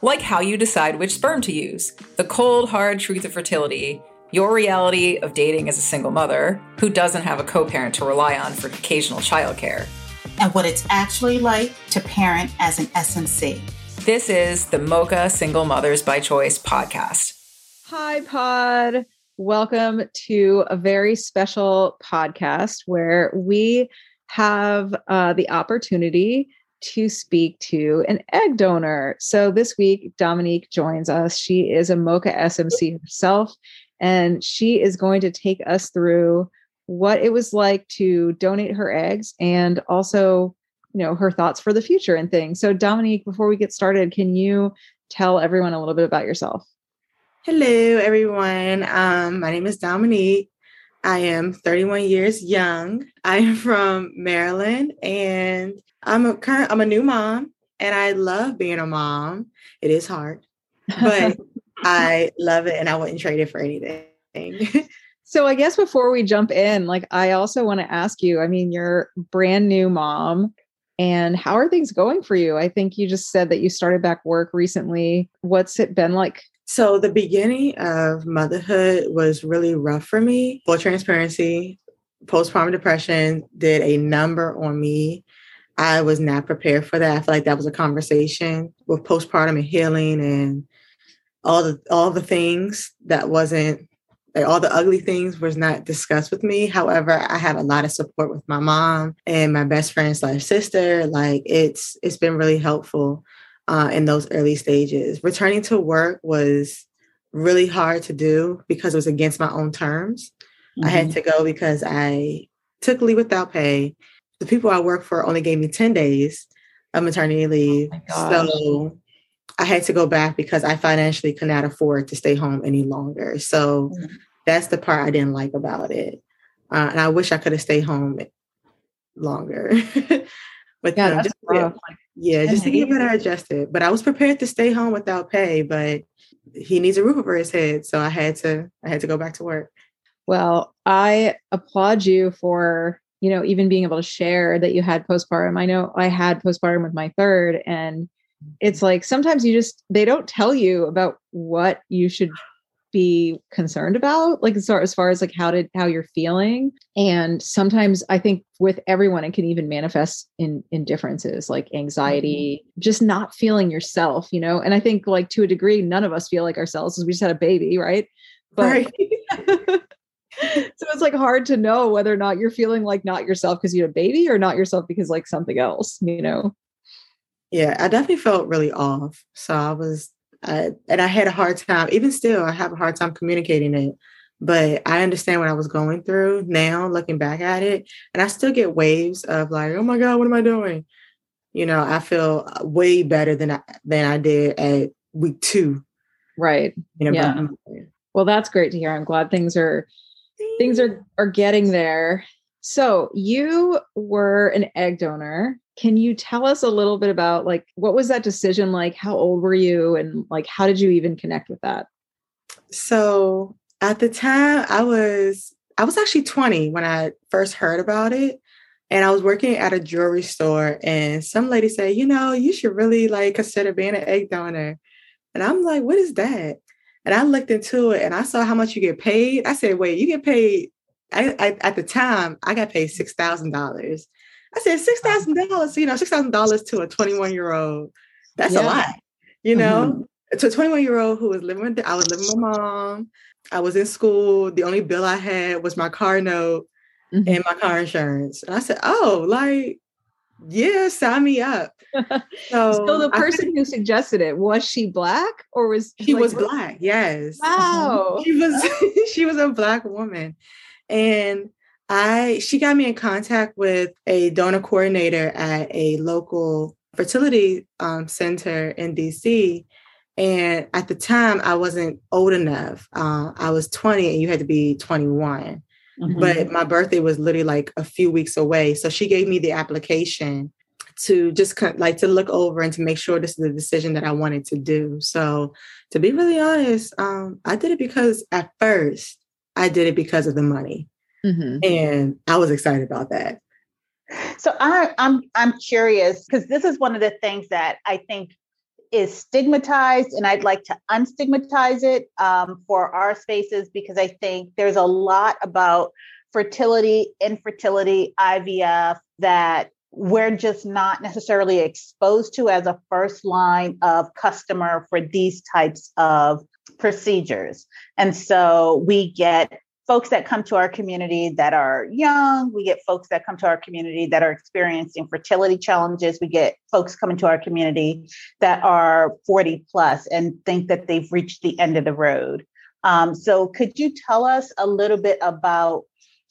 Like how you decide which sperm to use, the cold, hard truth of fertility, your reality of dating as a single mother who doesn't have a co parent to rely on for occasional childcare, and what it's actually like to parent as an SMC. This is the Mocha Single Mothers by Choice podcast. Hi, Pod. Welcome to a very special podcast where we have uh, the opportunity to speak to an egg donor. So this week, Domonique joins us. She is a Mocha SMC herself, and she is going to take us through what it was like to donate her eggs and also, you know, her thoughts for the future and things. So, Domonique, before we get started, can you tell everyone a little bit about yourself? Hello, everyone. Um, my name is Domonique. I am 31 years young. I am from Maryland and I'm a current I'm a new mom and I love being a mom. It is hard, but I love it and I wouldn't trade it for anything. so I guess before we jump in, like I also want to ask you, I mean, you're brand new mom and how are things going for you? I think you just said that you started back work recently. What's it been like? So the beginning of motherhood was really rough for me. Full transparency, postpartum depression did a number on me. I was not prepared for that. I feel like that was a conversation with postpartum and healing and all the all the things that wasn't like all the ugly things was not discussed with me. However, I have a lot of support with my mom and my best friend slash sister. Like it's it's been really helpful uh, in those early stages. Returning to work was really hard to do because it was against my own terms. Mm-hmm. I had mm-hmm. to go because I took leave without pay. The people I work for only gave me 10 days of maternity leave. Oh so I had to go back because I financially could not afford to stay home any longer. So mm-hmm. that's the part I didn't like about it. Uh, and I wish I could have stayed home longer. but yeah, um, just, yeah, yeah, just to get better adjusted. But I was prepared to stay home without pay, but he needs a roof over his head, so I had to I had to go back to work. Well, I applaud you for you know even being able to share that you had postpartum. I know I had postpartum with my third, and it's like sometimes you just they don't tell you about what you should be concerned about like as far, as far as like how did how you're feeling. And sometimes i think with everyone it can even manifest in in differences like anxiety mm-hmm. just not feeling yourself you know? And i think like to a degree none of us feel like ourselves because we just had a baby right? But right. so it's like hard to know whether or not you're feeling like not yourself because you had a baby or not yourself because like something else you know? Yeah i definitely felt really off. So i was uh, and I had a hard time, even still, I have a hard time communicating it. But I understand what I was going through now, looking back at it. And I still get waves of like, oh my God, what am I doing? You know, I feel uh, way better than I, than I did at week two. Right. You know, yeah. Well, that's great to hear. I'm glad things are things are are getting there. So you were an egg donor can you tell us a little bit about like what was that decision like? How old were you and like how did you even connect with that? So at the time I was I was actually 20 when I first heard about it. And I was working at a jewelry store and some lady said, you know, you should really like consider being an egg donor. And I'm like, what is that? And I looked into it and I saw how much you get paid. I said, wait, you get paid. I, I, at the time, I got paid six thousand dollars I said six thousand dollars. You know, six thousand dollars to a twenty-one year old. That's yeah. a lot. You know, mm-hmm. to a twenty-one year old who was living with. I was living with my mom. I was in school. The only bill I had was my car note mm-hmm. and my car insurance. And I said, "Oh, like, yeah, sign me up." So, so the person who suggested it was she black or was she like, was black? Yes. Wow. She was she was a black woman, and I she got me in contact with a donor coordinator at a local fertility um, center in DC, And at the time, I wasn't old enough. Uh, I was 20 and you had to be 21. Mm-hmm. But my birthday was literally like a few weeks away. So she gave me the application to just like to look over and to make sure this is the decision that I wanted to do. So to be really honest, um, I did it because at first I did it because of the money. Mm-hmm. And I was excited about that. So I, I'm I'm curious because this is one of the things that I think is stigmatized, and I'd like to unstigmatize it um, for our spaces because I think there's a lot about fertility, infertility, IVF that we're just not necessarily exposed to as a first line of customer for these types of procedures. And so we get folks that come to our community that are young. We get folks that come to our community that are experiencing fertility challenges. We get folks coming to our community that are 40 plus and think that they've reached the end of the road. Um, so, could you tell us a little bit about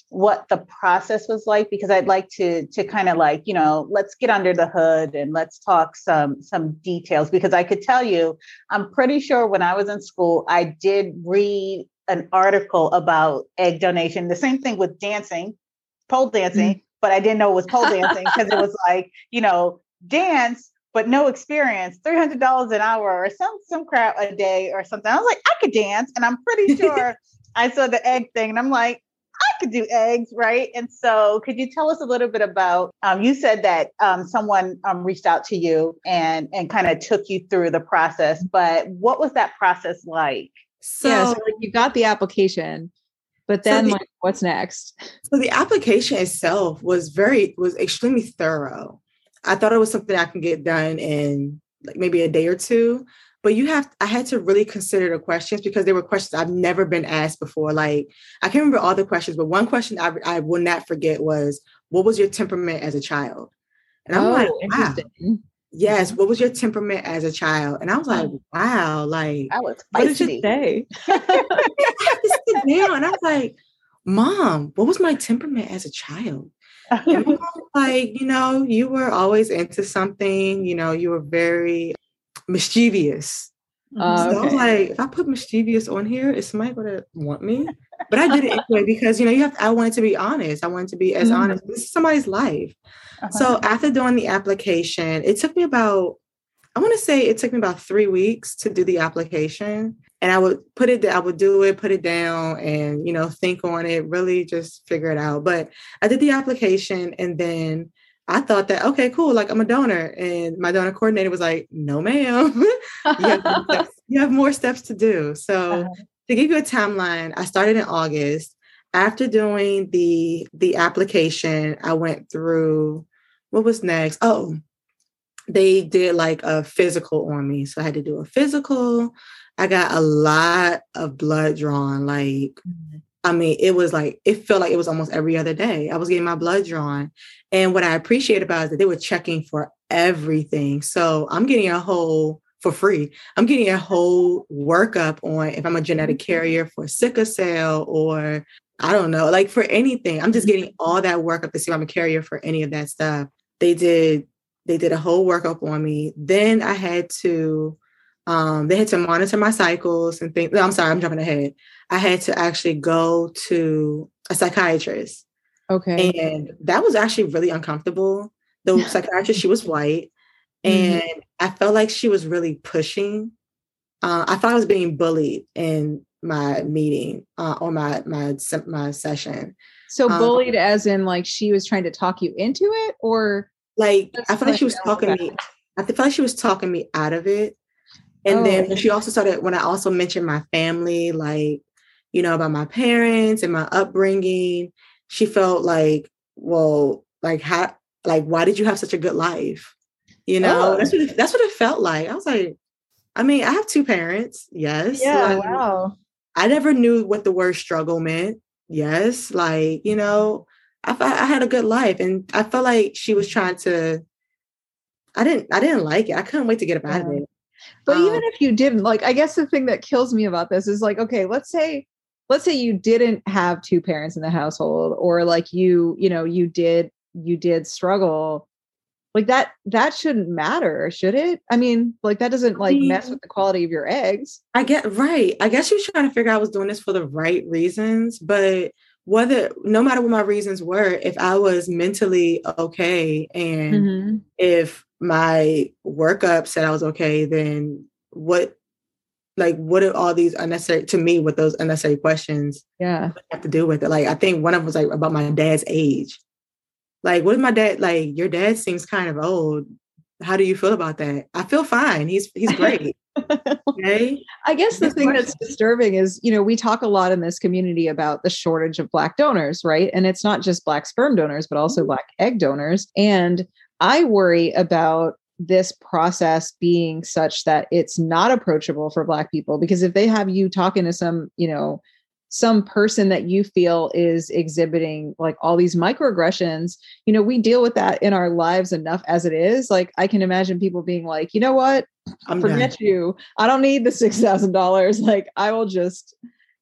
what the process was like? Because I'd like to to kind of like you know let's get under the hood and let's talk some some details. Because I could tell you, I'm pretty sure when I was in school, I did read an article about egg donation. The same thing with dancing, pole dancing, mm-hmm. but I didn't know it was pole dancing because it was like, you know, dance, but no experience, $300 an hour or some, some crap a day or something. I was like, I could dance. And I'm pretty sure I saw the egg thing and I'm like, I could do eggs, right? And so, could you tell us a little bit about? Um, you said that um, someone um, reached out to you and and kind of took you through the process, but what was that process like? So, yeah, so like you got the application, but then so the, like what's next? So the application itself was very was extremely thorough. I thought it was something I can get done in like maybe a day or two. But you have I had to really consider the questions because there were questions I've never been asked before. Like I can't remember all the questions, but one question I, I will not forget was, what was your temperament as a child? And I'm oh, like, wow yes, mm-hmm. what was your temperament as a child? And I was like, mm. wow, like I was what did you say? Sit down and I was like, Mom, what was my temperament as a child? Like, you know, you were always into something, you know, you were very mischievous. Uh, so okay. I was like, if I put mischievous on here, is somebody gonna want me? But I did it anyway because you know you have. To, I wanted to be honest. I wanted to be as mm-hmm. honest. This is somebody's life. Uh-huh. So after doing the application, it took me about. I want to say it took me about three weeks to do the application, and I would put it. I would do it, put it down, and you know think on it. Really just figure it out. But I did the application, and then I thought that, okay, cool, like I'm a donor. And my donor coordinator was like, no, ma'am, you, have you, have more steps to do. So uh-huh. to give you a timeline, I started in August. After doing the the application, I went through what was next? Oh, they did like a physical on me. So I had to do a physical. I got a lot of blood drawn, like mm-hmm. I mean, it was like, it felt like it was almost every other day. I was getting my blood drawn. And what I appreciate about it is that they were checking for everything. So I'm getting a whole for free. I'm getting a whole workup on if I'm a genetic mm-hmm. carrier for sickle cell or I don't know, like for anything. I'm just mm-hmm. getting all that workup to see if I'm a carrier for any of that stuff. They did they did a whole workup on me. Then I had to um, they had to monitor my cycles and things. No, I'm sorry, I'm jumping ahead. I had to actually go to a psychiatrist. Okay. And that was actually really uncomfortable. The psychiatrist, she was white. Mm-hmm. And mm-hmm. I felt like she was really pushing. Uh, I thought I was being bullied in my meeting uh, or my my my session. So um, bullied um, as in like she was trying to talk you into it, or like I felt like she was talking me. I felt like she was talking me out of it. And oh. then she also started when I also mentioned my family, like, you know, about my parents and my upbringing, she felt like, well, like how like why did you have such a good life? You know, oh. that's what it, that's what it felt like. I was like, I mean, I have two parents, yes. Yeah, like, wow. I never knew what the word struggle meant. Yes, like, you know, I I had a good life and I felt like she was trying to I didn't I didn't like it. I couldn't wait to get up out of it. But um, even if you didn't, like, I guess the thing that kills me about this is like, okay, let's say, let's say you didn't have two parents in the household, or like you, you know, you did, you did struggle. like that that shouldn't matter should it i mean like that doesn't like mess with the quality of your eggs i get right i guess was trying to figure out i was doing this for the right reasons but whether no matter what my reasons were if i was mentally okay and mm-hmm. if my workup said i was okay then what like what are all these unnecessary to me with those unnecessary questions yeah. Have to do with? It like i think one of them was like about my dad's age. Like what if my dad like your dad seems kind of old. How do you feel about that? I feel fine. He's he's great. Okay? I guess the thing that's disturbing is you know we talk a lot in this community about the shortage of black donors right? And it's not just black sperm donors but also mm-hmm. black egg donors. And i worry about this process being such that it's not approachable for black people because if they have you talking to some you know some person that you feel is exhibiting like all these microaggressions you know we deal with that in our lives enough as it is. Like i can imagine people being like you know what? I'm forget done. you. I don't need the $6000 like i will just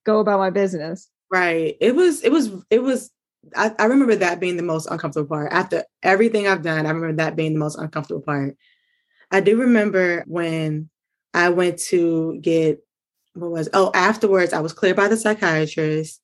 go about my business. Right. It was it was it was I, I remember that being the most uncomfortable part. After everything I've done, I remember that being the most uncomfortable part. I do remember when I went to get what was oh afterwards I was cleared by the psychiatrist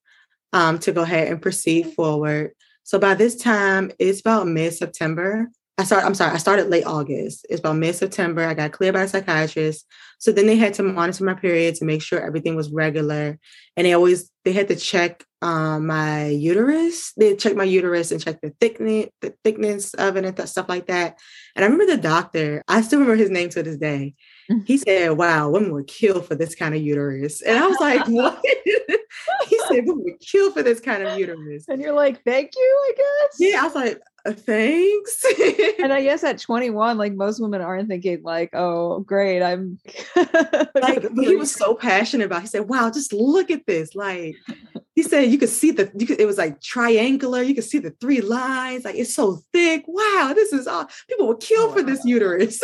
um, to go ahead and proceed forward. So by this time it's about mid September. I started, I'm sorry, I started late August. It's about mid September. I got cleared by a psychiatrist. So then they had to monitor my period to make sure everything was regular. And they always they had to check um, my uterus. They check my uterus and check the thickness, the thickness of it and th- stuff like that. And I remember the doctor, I still remember his name to this day. Mm. He said, Wow, women would kill for this kind of uterus. And I was like, What? He said, Women would kill for this kind of uterus. And you're like, Thank you, I guess. Yeah, I was like, uh, thanks. and I guess at 21, like most women aren't thinking like, oh, great, I'm like he was so passionate about. It. He said, "Wow, just look at this!" Like he said, you could see the. You could, it was like triangular. You could see the three lines. Like it's so thick. Wow, this is all. People would kill oh, for this uterus.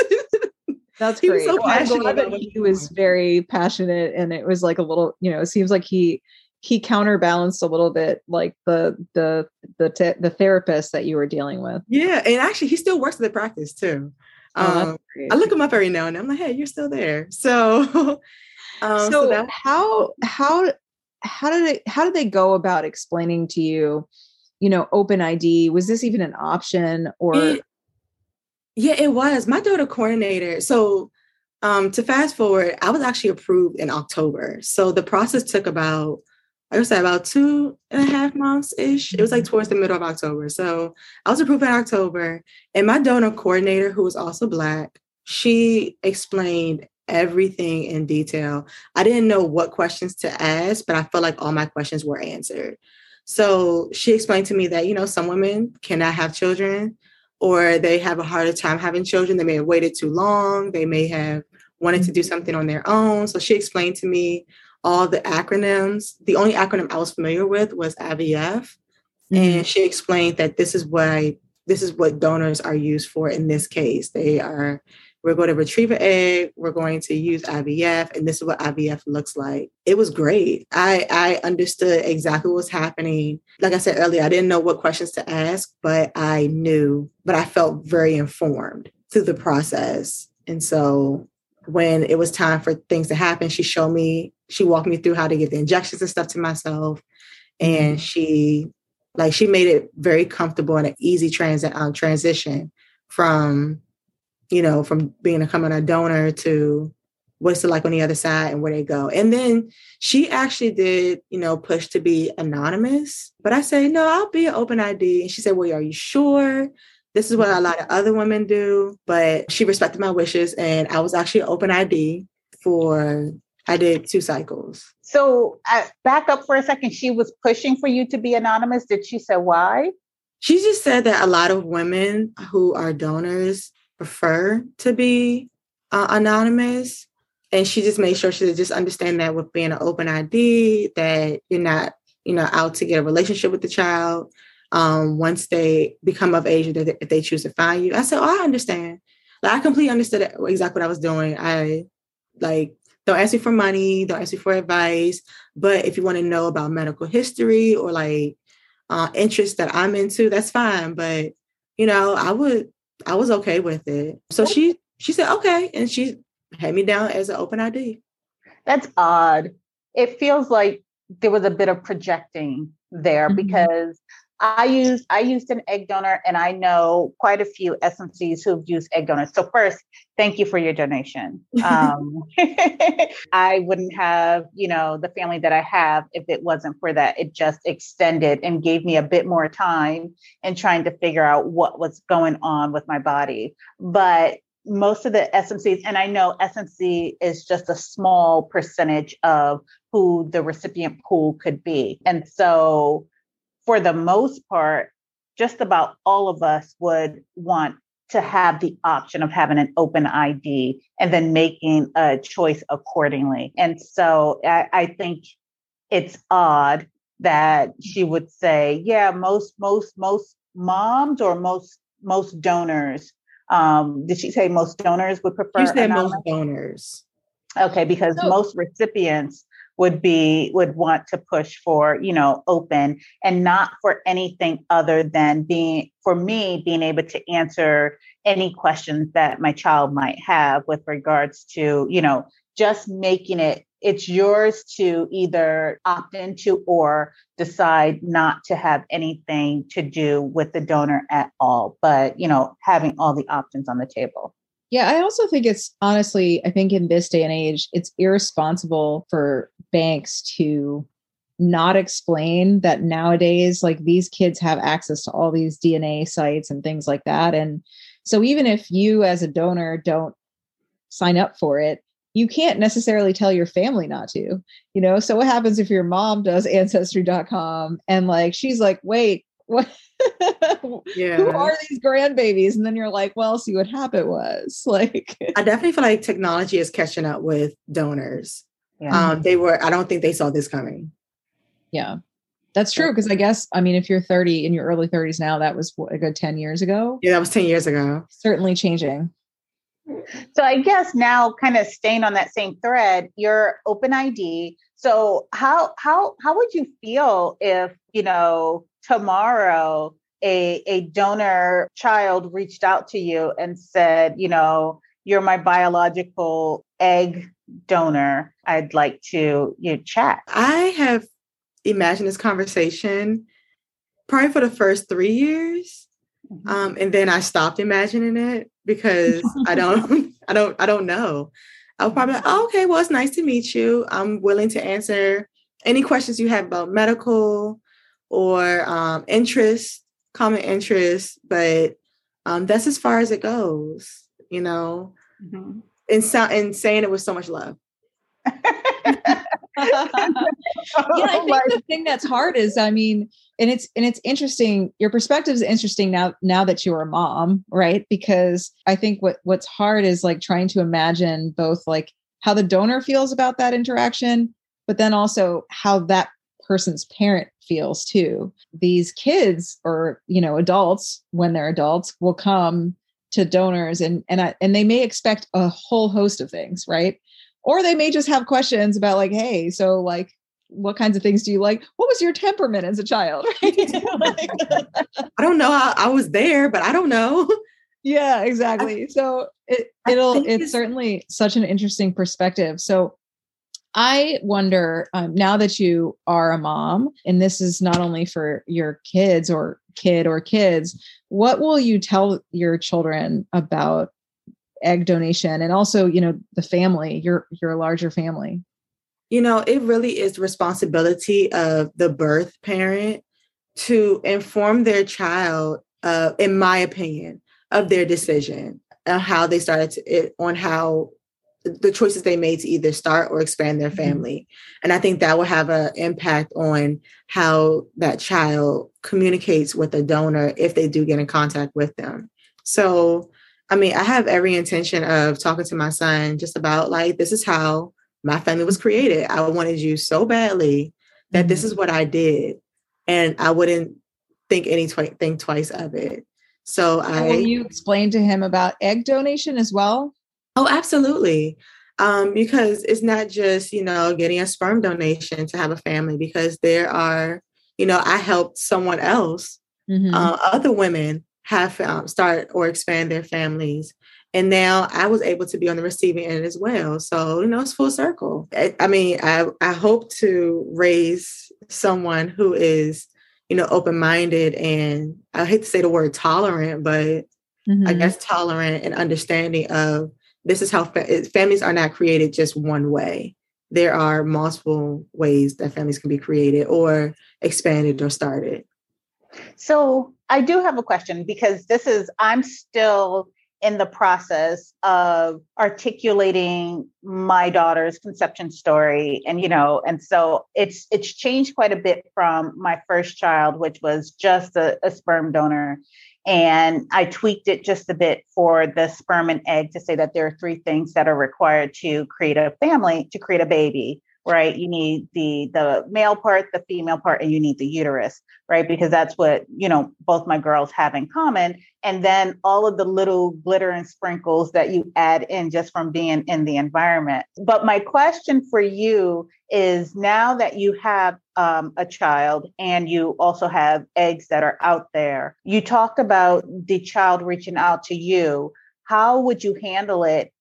That's he great. Was so well, passionate he was very passionate, and it was like a little. You know, it seems like he he counterbalanced a little bit like the the the te- the therapist that you were dealing with. Yeah, and actually, he still works at the practice too. Oh, um, I look him up every now and then. I'm like, hey, you're still there. So, um, so, so that- how how how did it how did they go about explaining to you, you know, open ID? Was this even an option or? It, yeah, it was. My daughter coordinator. So um, to fast forward, I was actually approved in October. So the process took about I would say about two and a half months ish. It was like mm-hmm. towards the middle of October. So I was approved in October. And my donor coordinator, who was also Black, she explained everything in detail. I didn't know what questions to ask, but I felt like all my questions were answered. So she explained to me that, you know, some women cannot have children or they have a harder time having children. They may have waited too long. They may have wanted to do mm-hmm. something on their own. So she explained to me all the acronyms. The only acronym I was familiar with was IVF. Mm-hmm. And she explained that this is why this is what donors are used for in this case. They are we're going to retrieve an egg, we're going to use IVF, and this is what IVF looks like. It was great. I, I understood exactly what was happening. Like I said earlier, I didn't know what questions to ask, but I knew, but I felt very informed through the process. And so when it was time for things to happen, she showed me, she walked me through how to get the injections and stuff to myself. And mm-hmm. she, like, she made it very comfortable and an easy trans- um, transition from, you know, from being a coming a donor to what's it like on the other side and where they go. And then she actually did, you know, push to be anonymous. But I say no, I'll be an open ID. And she said, well, are you sure? This is what a lot of other women do, but she respected my wishes. And I was actually open ID for, I did two cycles. So uh, back up for a second. She was pushing for you to be anonymous. Did she say why? She just said that a lot of women who are donors prefer to be uh, anonymous. And she just made sure she just understand that with being an open ID, that you're not, you know, out to get a relationship with the child um, once they become of age if they choose to find you. I said, oh, I understand. Like I completely understood exactly what I was doing. I like don't ask me for money, don't ask me for advice. But if you want to know about medical history or like uh, interests that I'm into, that's fine. But you know, I would I was okay with it. So she she said okay, and she had me down as an open ID. That's odd. It feels like there was a bit of projecting there mm-hmm. because I used I used an egg donor, and I know quite a few SMCs who've used egg donors. So first, thank you for your donation. Um, I wouldn't have, you know, the family that I have if it wasn't for that. It just extended and gave me a bit more time in trying to figure out what was going on with my body. But most of the SMCs, and I know SMC is just a small percentage of who the recipient pool could be, and so for the most part, just about all of us would want to have the option of having an open ID and then making a choice accordingly. And so I, I think it's odd that she would say, yeah, most, most, most moms or most, most donors. Um, did she say most donors would prefer? She said most donors. Okay, because no. most recipients would be would want to push for you know open and not for anything other than being for me being able to answer any questions that my child might have with regards to you know just making it it's yours to either opt into or decide not to have anything to do with the donor at all but you know having all the options on the table yeah, I also think it's honestly, I think in this day and age, it's irresponsible for banks to not explain that nowadays, like these kids have access to all these DNA sites and things like that. And so even if you as a donor don't sign up for it, you can't necessarily tell your family not to, you know? So what happens if your mom does ancestry.com and like she's like, wait, what? yeah. Who are these grandbabies? And then you're like, well, see what happened was like. I definitely feel like technology is catching up with donors. Yeah. Um, they were. I don't think they saw this coming. Yeah, that's true. Because I guess I mean, if you're 30 in your early 30s now, that was what, a good 10 years ago. Yeah, that was 10 years ago. Certainly changing. So I guess now, kind of staying on that same thread, your open ID. So how how how would you feel if you know tomorrow a, a donor child reached out to you and said, you know, you're my biological egg donor. I'd like to you know, chat. I have imagined this conversation probably for the first three years. Mm-hmm. Um, and then I stopped imagining it because I don't, I don't, I don't know. I'll probably like, oh, okay, well, it's nice to meet you. I'm willing to answer any questions you have about medical, or um, interest, common interest, but um, that's as far as it goes, you know, mm-hmm. and, so, and saying it with so much love. yeah, I think the thing that's hard is, I mean, and it's and it's interesting. Your perspective is interesting now. Now that you're a mom, right? Because I think what what's hard is like trying to imagine both like how the donor feels about that interaction, but then also how that person's parent feels too. These kids or, you know, adults when they're adults will come to donors and and I, and they may expect a whole host of things, right? Or they may just have questions about like, hey, so like what kinds of things do you like? What was your temperament as a child? Right? I don't know. I, I was there, but I don't know. Yeah, exactly. I, so it it'll it's, it's certainly such an interesting perspective. So I wonder um, now that you are a mom, and this is not only for your kids or kid or kids, what will you tell your children about egg donation and also, you know, the family, your your larger family? You know, it really is the responsibility of the birth parent to inform their child, uh, in my opinion, of their decision and how they started to, it, on how the choices they made to either start or expand their mm-hmm. family. Mm-hmm. And I think that will have an impact on how that child communicates with a donor if they do get in contact with them. So, I mean, I have every intention of talking to my son just about like, this is how my family was created. I wanted you so badly that mm-hmm. this is what I did. And I wouldn't think any twi- think twice of it. So I. Will you explain to him about egg donation as well? Oh, absolutely. Um, because it's not just, you know, getting a sperm donation to have a family, because there are, you know, I helped someone else, mm-hmm. uh, other women have um, start or expand their families. And now I was able to be on the receiving end as well. So, you know, it's full circle. I, I mean, I, I hope to raise someone who is, you know, open minded and I hate to say the word tolerant, but mm-hmm. I guess tolerant and understanding of this is how fa- families are not created just one way. There are multiple ways that families can be created or expanded or started. So I do have a question because this is, I'm still in the process of articulating my daughter's conception story and you know and so it's it's changed quite a bit from my first child which was just a, a sperm donor and I tweaked it just a bit for the sperm and egg to say that there are three things that are required to create a family, to create a baby right? You need the the male part, the female part, and you need the uterus, right? Because that's what you know both my girls have in common. And then all of the little glitter and sprinkles that you add in just from being in the environment. But my question for you is now that you have um, a child and you also have eggs that are out there, you talked about the child reaching out to you. How would you handle it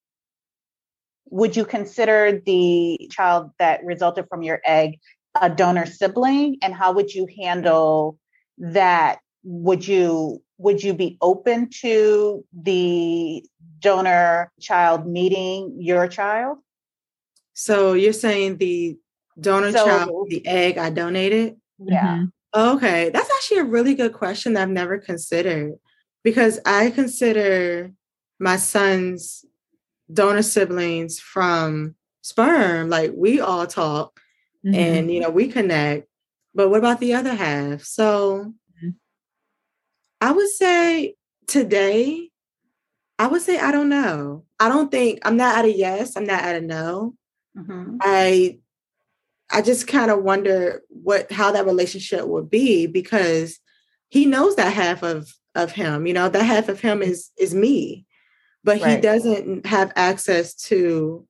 would you consider the child that resulted from your egg a donor sibling? And how would you handle that? Would you would you be open to the donor child meeting your child? So you're saying the donor so, child the egg i donated? Yeah. Mm-hmm. okay that's actually a really good question that i've never considered because i consider my son's donor siblings from sperm, like we all talk mm-hmm. and you know we connect. But what about the other half? So mm-hmm. I would say today, I would say I don't know. I don't think I'm not at a yes, I'm not at a no. Mm-hmm. I I just kind of wonder what how that relationship would be because he knows that half of of him, you know, that half of him is is me but right. he doesn't have access to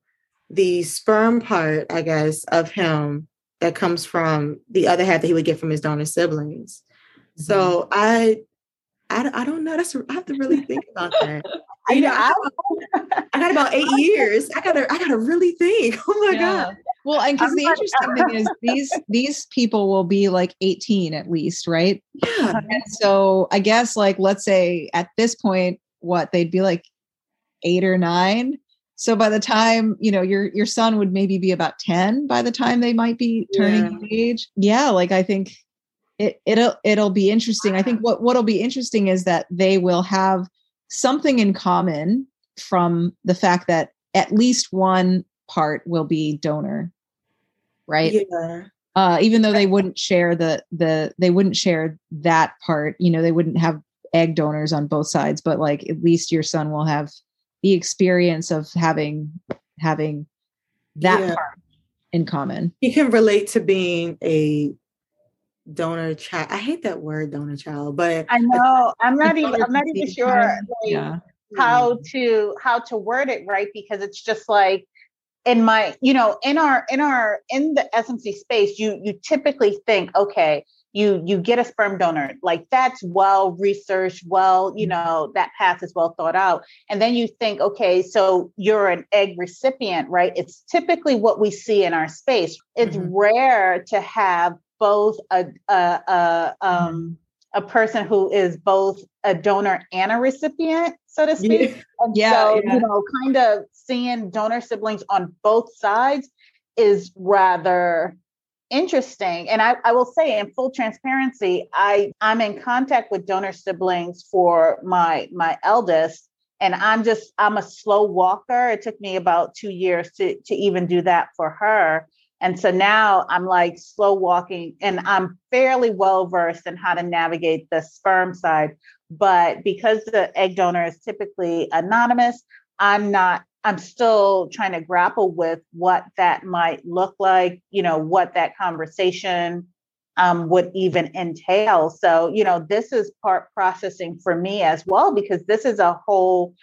the sperm part, I guess, of him that comes from the other half that he would get from his donor siblings. Mm-hmm. So I, I, I don't know. That's I have to really think about that. you know, I, I, got about eight years. I gotta, I gotta really think. Oh my yeah. god. Well, and because the interesting thing is these these people will be like 18 at least, right? Yeah. And so I guess like let's say at this point, what they'd be like eight or nine. So by the time, you know, your your son would maybe be about 10 by the time they might be turning yeah. age. Yeah, like I think it it'll it'll be interesting. I think what what'll be interesting is that they will have something in common from the fact that at least one part will be donor. Right? Yeah. Uh, even though they wouldn't share the the they wouldn't share that part, you know, they wouldn't have egg donors on both sides, but like at least your son will have the experience of having having that yeah. part in common. You can relate to being a donor child. I hate that word donor child, but I know I'm not even I'm not even sure like, yeah. how mm-hmm. to how to word it right because it's just like in my you know in our in our in the SMC space you you typically think okay you you get a sperm donor like that's well researched well you mm-hmm. know that path is well thought out and then you think okay so you're an egg recipient right it's typically what we see in our space it's mm-hmm. rare to have both a, a, a um mm-hmm. a person who is both a donor and a recipient so to speak yeah. and yeah, so yeah. you know kind of seeing donor siblings on both sides is rather interesting and I, I will say in full transparency i i'm in contact with donor siblings for my my eldest and i'm just i'm a slow walker. It took me about two years to to even do that for her. And so now i'm like slow walking and i'm fairly well versed in how to navigate the sperm side. But because the egg donor is typically anonymous i'm not I'm still trying to grapple with what that might look like, you know, what that conversation um, would even entail. So, you know, this is part processing for me as well, because this is a whole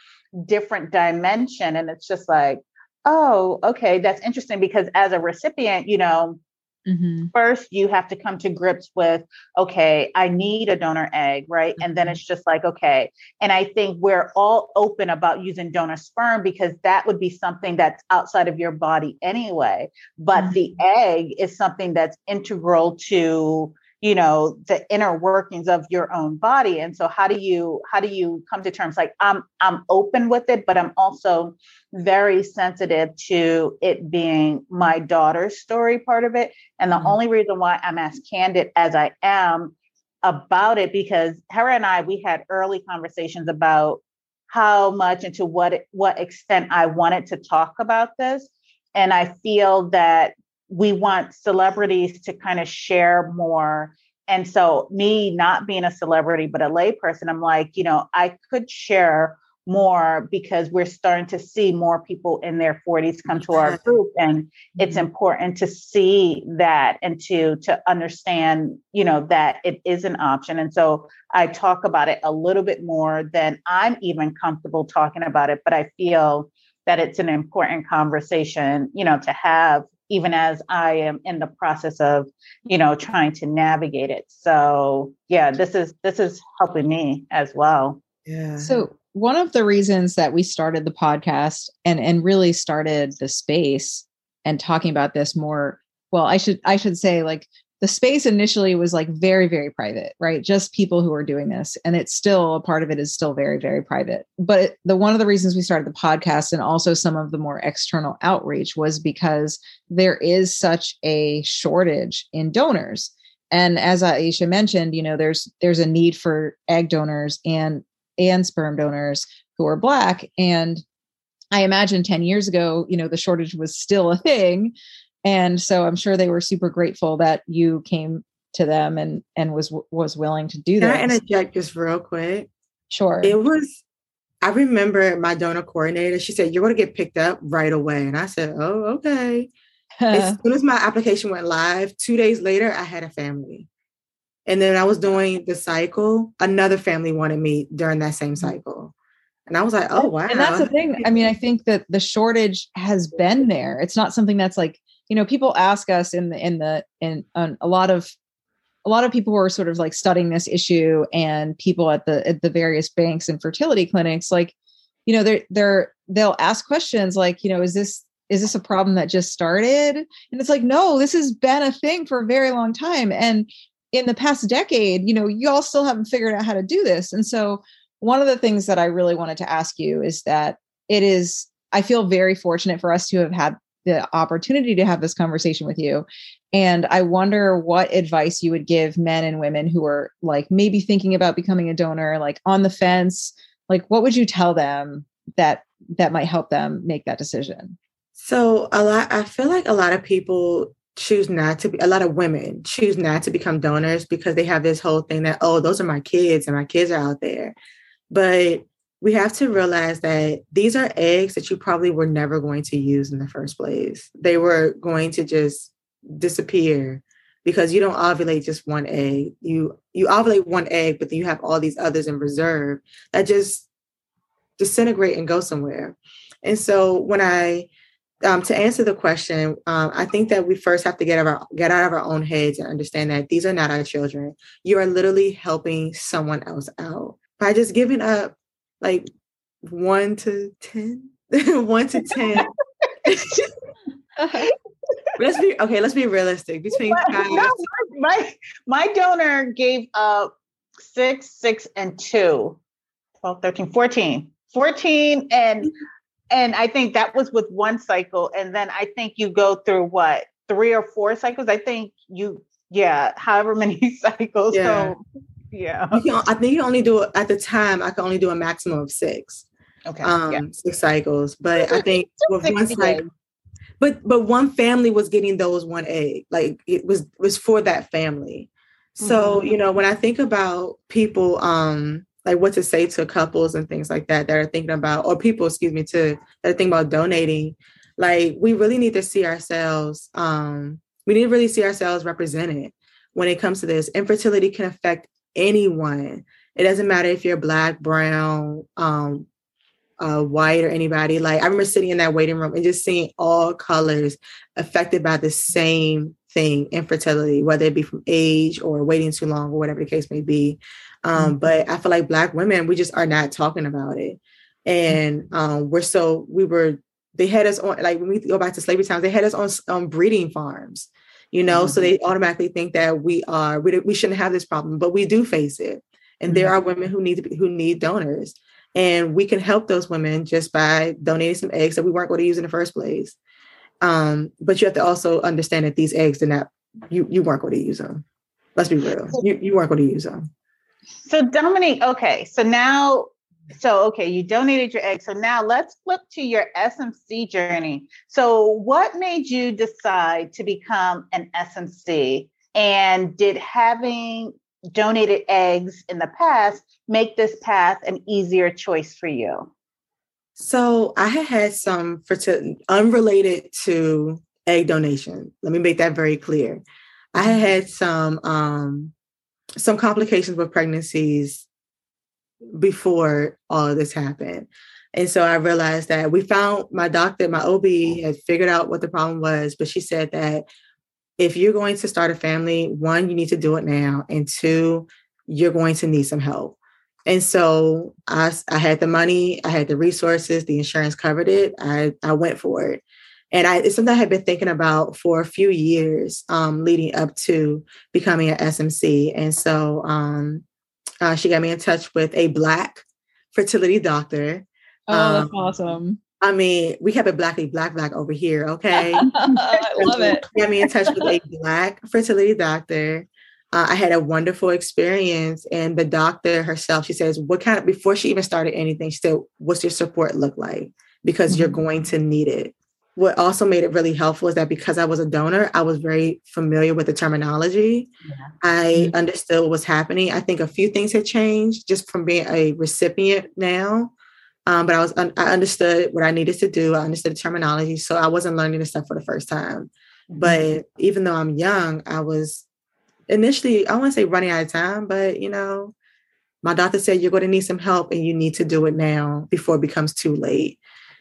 different dimension. And it's just like, oh, okay, that's interesting because as a recipient, you know, Mm-hmm. First, you have to come to grips with, okay, I need a donor egg, right? Mm-hmm. And then mm-hmm. it's just like, okay. And I think we're all open about using donor sperm because that would be something that's outside of your body anyway. But mm-hmm. the egg is something that's integral to you know the inner workings of your own body. And so how do you how do you come to terms? Like i'm i'm open with it but i'm also very sensitive to it being my daughter's story part of it. And the mm-hmm. only reason why i'm as candid as i am about it because her and i we had early conversations about how much and to what what extent i wanted to talk about this. And i feel that we want celebrities to kind of share more. And so, me not being a celebrity, but a layperson, I'm like, you know, I could share more because we're starting to see more people in their 40s come to our group and it's mm-hmm. important to see that and to to understand you know that it is an option and so i talk about it a little bit more than i'm even comfortable talking about it but i feel that it's an important conversation you know to have even as I am in the process of, you know, trying to navigate it. So yeah, this is this is helping me as well. Yeah. So one of the reasons that we started the podcast and and really started the space and talking about this more well i should i should say like the space initially was like very very private right? Just people who are doing this and it's still a part of it is still very very private. But the one of the reasons we started the podcast and also some of the more external outreach was because there is such a shortage in donors. And as aisha mentioned you know there's there's a need for egg donors and and sperm donors who are black. And i imagine 10 years ago you know the shortage was still a thing and so i'm sure they were super grateful that you came to them and and was was willing to do that can i interject just real quick sure it was i remember my donor coordinator she said you're going to get picked up right away and i said oh okay as soon as my application went live two days later i had a family and then i was doing the cycle another family wanted me during that same mm-hmm. cycle and I was like, oh, wow. And that's the thing. I mean, I think that the shortage has been there. It's not something that's like you know people ask us in the in the in a lot of a lot of people who are sort of like studying this issue and people at the at the various banks and fertility clinics like you know they're they're they'll ask questions like you know is this is this a problem that just started? And it's like no this has been a thing for a very long time. And in the past decade you know you all still haven't figured out how to do this. And so one of the things that i really wanted to ask you is that it is i feel very fortunate for us to have had the opportunity to have this conversation with you. And I wonder what advice you would give men and women who are like maybe thinking about becoming a donor, like on the fence. Like, what would you tell them that that might help them make that decision? So a lot, I feel like a lot of people choose not to be a lot of women choose not to become donors because they have this whole thing that oh those are my kids and my kids are out there but we have to realize that these are eggs that you probably were never going to use in the first place. They were going to just disappear because you don't ovulate just one egg. You you ovulate one egg, but then you have all these others in reserve that just disintegrate and go somewhere. And so when I um, to answer the question, um, I think that we first have to get our get out of our own heads and understand that these are not our children. You are literally helping someone else out by just giving up like one to 10, one to 10. Uh-huh. let's be okay, let's be realistic. Between five, no, my my donor gave up six, six, and two, 12, 13, 14. 14 and mm-hmm. and I think that was with one cycle. And then I think you go through what three or four cycles. I think you yeah, however many cycles. Yeah. So yeah. Can, I think you only do at the time. I can only do a maximum of six. Okay. Um, yeah. six cycles. But I think with one cycle, but but one family was getting those one egg. Like it was was for that family. So mm-hmm. you know when I think about people, um, like what to say to couples and things like that that are thinking about, or people, excuse me, to that are thinking about donating. Like we really need to see ourselves. Um, we need to really see ourselves represented when it comes to this. Infertility can affect anyone. It doesn't matter if you're black, brown, um, uh, white, or anybody. Like I remember sitting in that waiting room and just seeing all colors affected by the same thing infertility, whether it be from age or waiting too long or whatever the case may be. Um, mm-hmm. But I feel like Black women, we just are not talking about it. And um, we're so, we were, they had us on, like when we go back to slavery times, they had us on, on breeding farms, you know, mm-hmm. so they automatically think that we are, we, we shouldn't have this problem, but we do face it. And mm-hmm. there are women who need to be, who need donors. And we can help those women just by donating some eggs that we weren't going to use in the first place. Um, but you have to also understand that these eggs did not, you, you weren't going to use them. Let's be real. You, you weren't going to use them. So Domonique, okay. So now, so okay, you donated your eggs. So now let's flip to your SMC journey. So what made you decide to become an SMC? And did having donated eggs in the past make this path an easier choice for you? So I had had some fertility unrelated to egg donation. Let me make that very clear. I had mm-hmm. had some um, some complications with pregnancies before all of this happened. And so I realized that we found my doctor, my OB had figured out what the problem was, but she said that if you're going to start a family, one, you need to do it now, and two, you're going to need some help. And so I, I had the money, I had the resources, the insurance covered it. I, I went for it. And I, it's something I had been thinking about for a few years um, leading up to becoming an SMC. And so um, uh, she got me in touch with a Black fertility doctor. Oh, that's um, awesome. I mean, we have a blackly black black over here, okay? I love it. Got me in touch with a black fertility doctor uh, I had a wonderful experience. And the doctor herself, she says, What kind of, before she even started anything, she said, What's your support look like? Because mm-hmm. you're going to need it. What also made it really helpful is that because I was a donor, I was very familiar with the terminology. Yeah. I mm-hmm. understood what was happening. I think a few things had changed just from being a recipient now. Um, but I was I understood what I needed to do. I understood the terminology, so I wasn't learning this stuff for the first time. Mm-hmm. But even though I'm young, I was initially, I want to say running out of time, but you know, my doctor said you're going to need some help and you need to do it now before it becomes too late.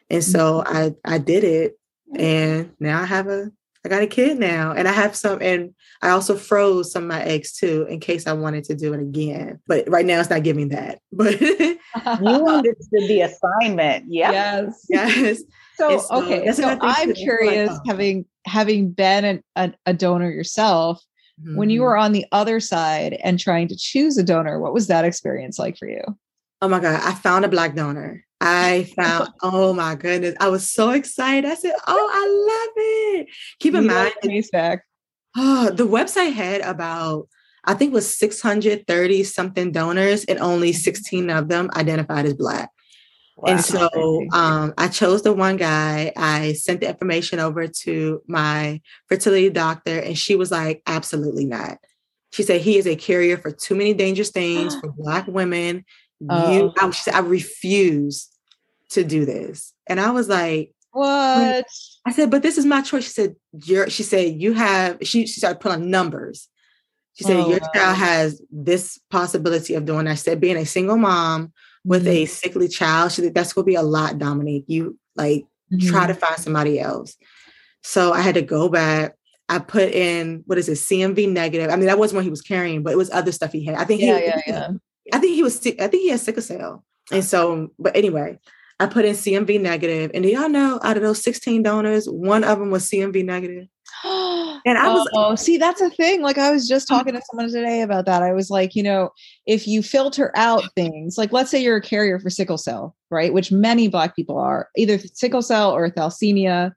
And so mm-hmm. I I did it and now I have a I got a kid now and I have some and I also froze some of my eggs too in case I wanted to do it again. But right now it's not giving that. But you understood the assignment. Yeah. Yes. Yes. So, so okay. So I'm curious, having having been an, a, a donor yourself, Mm-hmm. When you mm-hmm. were on the other side and trying to choose a donor, what was that experience like for you? Oh my God, I found a Black donor. I found, oh my goodness, I was so excited. I said, oh, I love it. Keep in mind. Oh, the website had about, I think was 630 something donors and only mm-hmm. 16 of them identified as Black. Wow. And so um, I chose the one guy. I sent the information over to my fertility doctor, and she was like, absolutely not. She said, he is a carrier for too many dangerous things for Black women. Oh. You, I, said, I refuse to do this. And I was like, what? I said, but this is my choice. She said, You're, she said, you have, she, she started pulling numbers. She said, oh, Your child has this possibility of doing that. I said, being a single mom with mm-hmm. a sickly child, she, that's going to be a lot, Domonique. You like mm-hmm. try to find somebody else. So I had to go back. I put in what is it, CMV negative. I mean, that wasn't what he was carrying, but it was other stuff he had. I think yeah, he, yeah, yeah. I think he was I think he had sickle cell. And so, but anyway, I put in CMV negative, and do y'all know out of those 16 donors, one of them was CMV negative. and I was oh, see, that's a thing. Like I was just mm-hmm. talking to someone today about that. I was like, you know, if you filter out things, like let's say you're a carrier for sickle cell, right? Which many black people are, either sickle cell or thalassemia.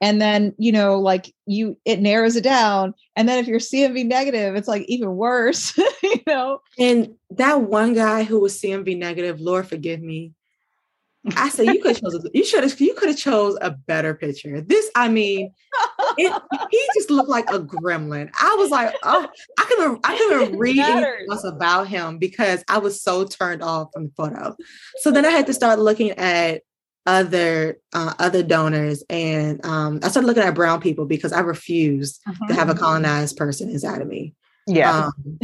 And then, you know, like you it narrows it down. And then if you're CMV negative, it's like even worse, you know. And that one guy who was CMV negative, Lord forgive me, I said you could chose you should have you could have chose a better picture. This, I mean, it, he just looked like a gremlin. I was like, oh, I couldn't I couldn't read anything else about him because I was so turned off from the photo. So then I had to start looking at other uh, other donors, and um, I started looking at brown people because I refused uh-huh. to have a mm-hmm. colonized person inside of me. Yeah. Um,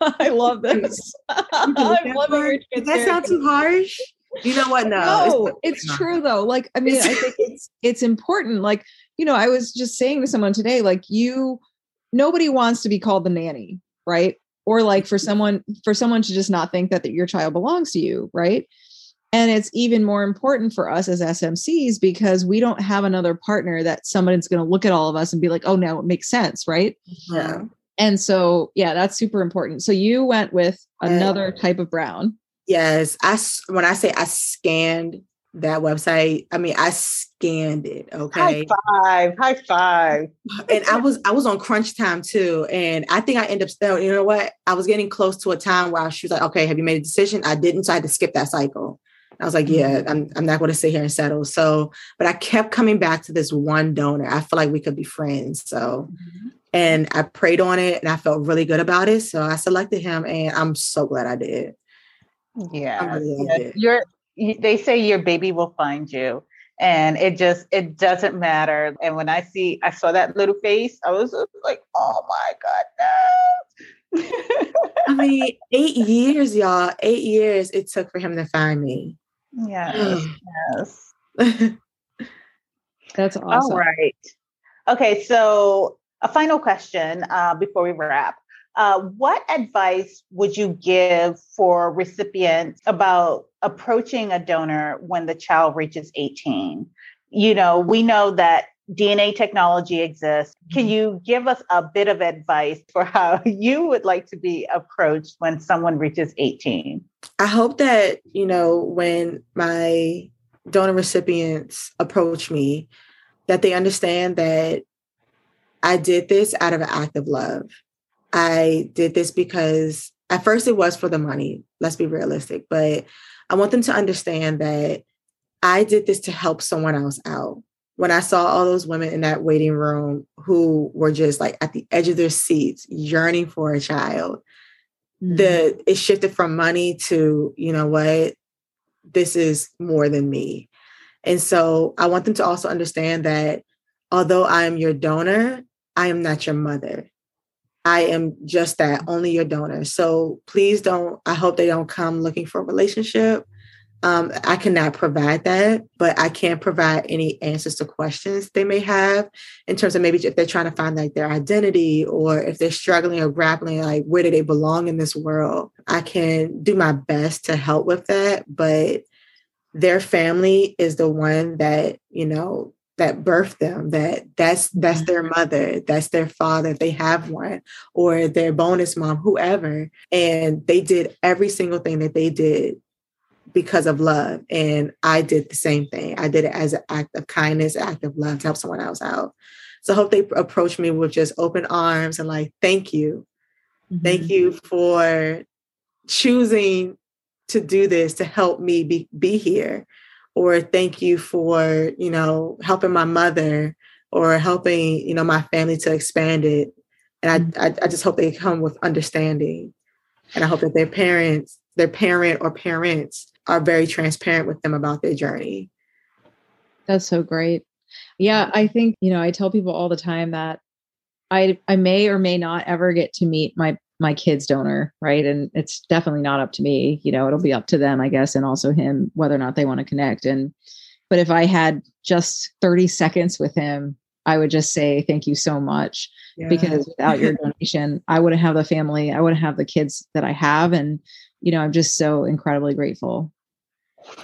I love this. I love it. Does that sound too harsh? You know what? No, no it's, it's true though. Like, I mean, I think it's it's important. Like, you know, I was just saying to someone today, like you nobody wants to be called the nanny, right? Or like for someone for someone to just not think that, that your child belongs to you, right? And it's even more important for us as SMCs because we don't have another partner that someone's going to look at all of us and be like, oh, no, it makes sense. Right. Yeah. And so, yeah, that's super important. So you went with another type of brown. Yes. I, when I say I scanned that website, I mean, I scanned it. Okay. High five. High five. and I was, I was on crunch time too. And I think I ended up, still. you know what? I was getting close to a time where she was like, okay, have you made a decision? I didn't. So I had to skip that cycle. I was like, yeah, mm-hmm. I'm, I'm not going to sit here and settle. So, but I kept coming back to this one donor. I feel like we could be friends. So, mm-hmm. and I prayed on it and I felt really good about it. So I selected him and I'm so glad I did. Yeah. You're, they say your baby will find you and it just it doesn't matter and when i see i saw that little face i was like oh my god no i mean eight years y'all eight years it took for him to find me Yes. yes. That's awesome. All right. Okay. So, a final question uh, before we wrap. Uh, what advice would you give for recipients about approaching a donor when the child reaches 18? You know, we know that DNA technology exists. Can mm-hmm. you give us a bit of advice for how you would like to be approached when someone reaches 18? I hope that, you know, when my donor recipients approach me, that they understand that I did this out of an act of love. I did this because at first it was for the money, let's be realistic, but I want them to understand that I did this to help someone else out when I saw all those women in that waiting room who were just like at the edge of their seats, yearning for a child, mm-hmm. the it shifted from money to, you know what, this is more than me. And so I want them to also understand that although I am your donor, I am not your mother. I am just that, only your donor. So please don't, I hope they don't come looking for a relationship. Um, I cannot provide that, but I can provide any answers to questions they may have in terms of maybe if they're trying to find like their identity or if they're struggling or grappling, like where do they belong in this world? I can do my best to help with that, but their family is the one that, you know, that birthed them that that's that's their mm-hmm. mother that's their father if they have one or their bonus mom whoever and they did every single thing that they did because of love. And I did the same thing. I did it as an act of kindness, act of love to help someone else out. So I hope they approach me with just open arms and like, thank you. Mm-hmm. Thank you for choosing to do this to help me be, be here. Or thank you for, you know, helping my mother or helping, you know, my family to expand it. And I, mm-hmm. I, I just hope they come with understanding. And I hope that their parents, their parent or parents are very transparent with them about their journey. That's so great. Yeah, I think, you know, I tell people all the time that I I may or may not ever get to meet my my kid's donor, right? And it's definitely not up to me. You know, it'll be up to them, I guess, and also him whether or not they want to connect. And but if I had just 30 seconds with him, I would just say thank you so much yeah. because without your donation, I wouldn't have the family, I wouldn't have the kids that I have and you know, I'm just so incredibly grateful.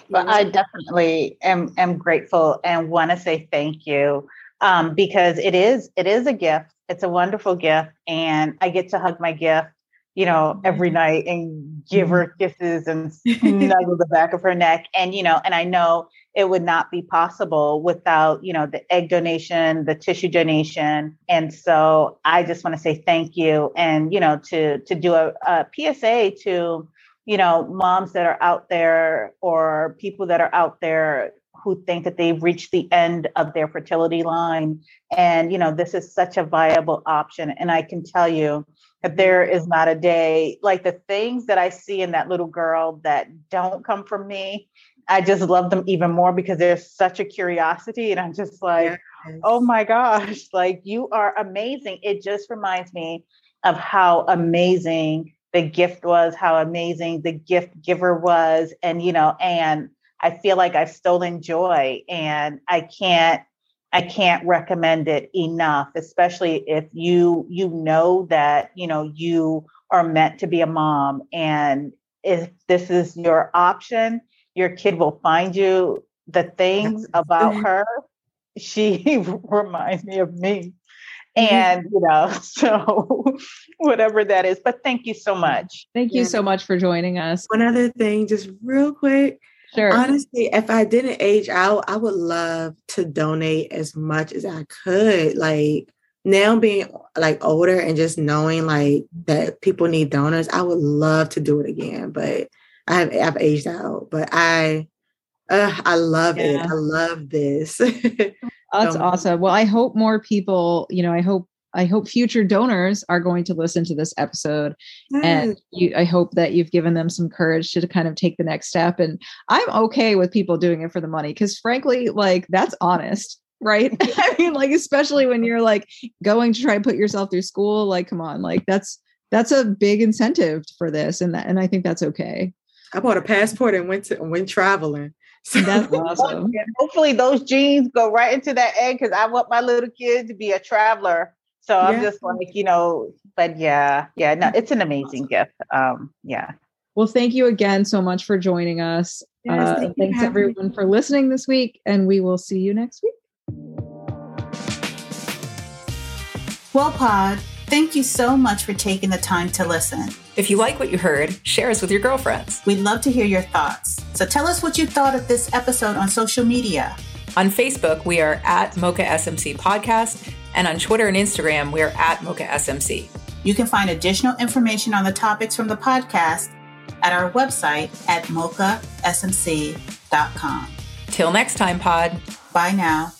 But I definitely am am grateful and want to say thank you um, because it is it is a gift. It's a wonderful gift, and I get to hug my gift, you know, every night and give her mm-hmm. kisses and snuggle the back of her neck. And you know, and I know it would not be possible without you know the egg donation, the tissue donation, and so I just want to say thank you, and you know, to to do a, a PSA to you know, moms that are out there or people that are out there who think that they've reached the end of their fertility line. And, you know, this is such a viable option. And I can tell you that there is not a day like the things that I see in that little girl that don't come from me. I just love them even more because there's such a curiosity. And I'm just like, yes. oh my gosh, like you are amazing. It just reminds me of how amazing the gift was, how amazing the gift giver was. And, you know, and I feel like I've stolen joy and I can't, I can't recommend it enough, especially if you you know that, you know, you are meant to be a mom and if this is your option, your kid will find you the things about her. She reminds me of me. And, you know, so whatever that is. But thank you so much. Thank you so much for joining us. One other thing, just real quick. Sure. Honestly, if I didn't age out, I would love to donate as much as I could. Like now being like older and just knowing like that people need donors, I would love to do it again. But I have I've aged out. But I uh, I love yeah. it. I love this. That's um, awesome. Well, I hope more people, you know, I hope I hope future donors are going to listen to this episode, yes. and you, I hope that you've given them some courage to kind of take the next step. And I'm okay with people doing it for the money because, frankly, like that's honest, right? I mean, like especially when you're like going to try and put yourself through school. Like, come on, like that's that's a big incentive for this, and that, and I think that's okay. I bought a passport and went to went traveling. So that's awesome. hopefully those genes go right into that egg because I want my little kid to be a traveler so yeah. I'm just like, you know, but yeah, yeah, no, it's an amazing gift. Um, yeah. Well, thank you again so much for joining us. Yes, uh, thank thanks everyone me. for listening this week, and we will see you next week. Well, Pod, thank you so much for taking the time to listen. If you like what you heard, share us with your girlfriends. We'd love to hear your thoughts. So tell us what you thought of this episode on social media. On Facebook, we are at Mocha SMC Podcast, and on Twitter and Instagram, we are at Mocha SMC. You can find additional information on the topics from the podcast at our website at mochasmc.com. Till next time, Pod. Bye now.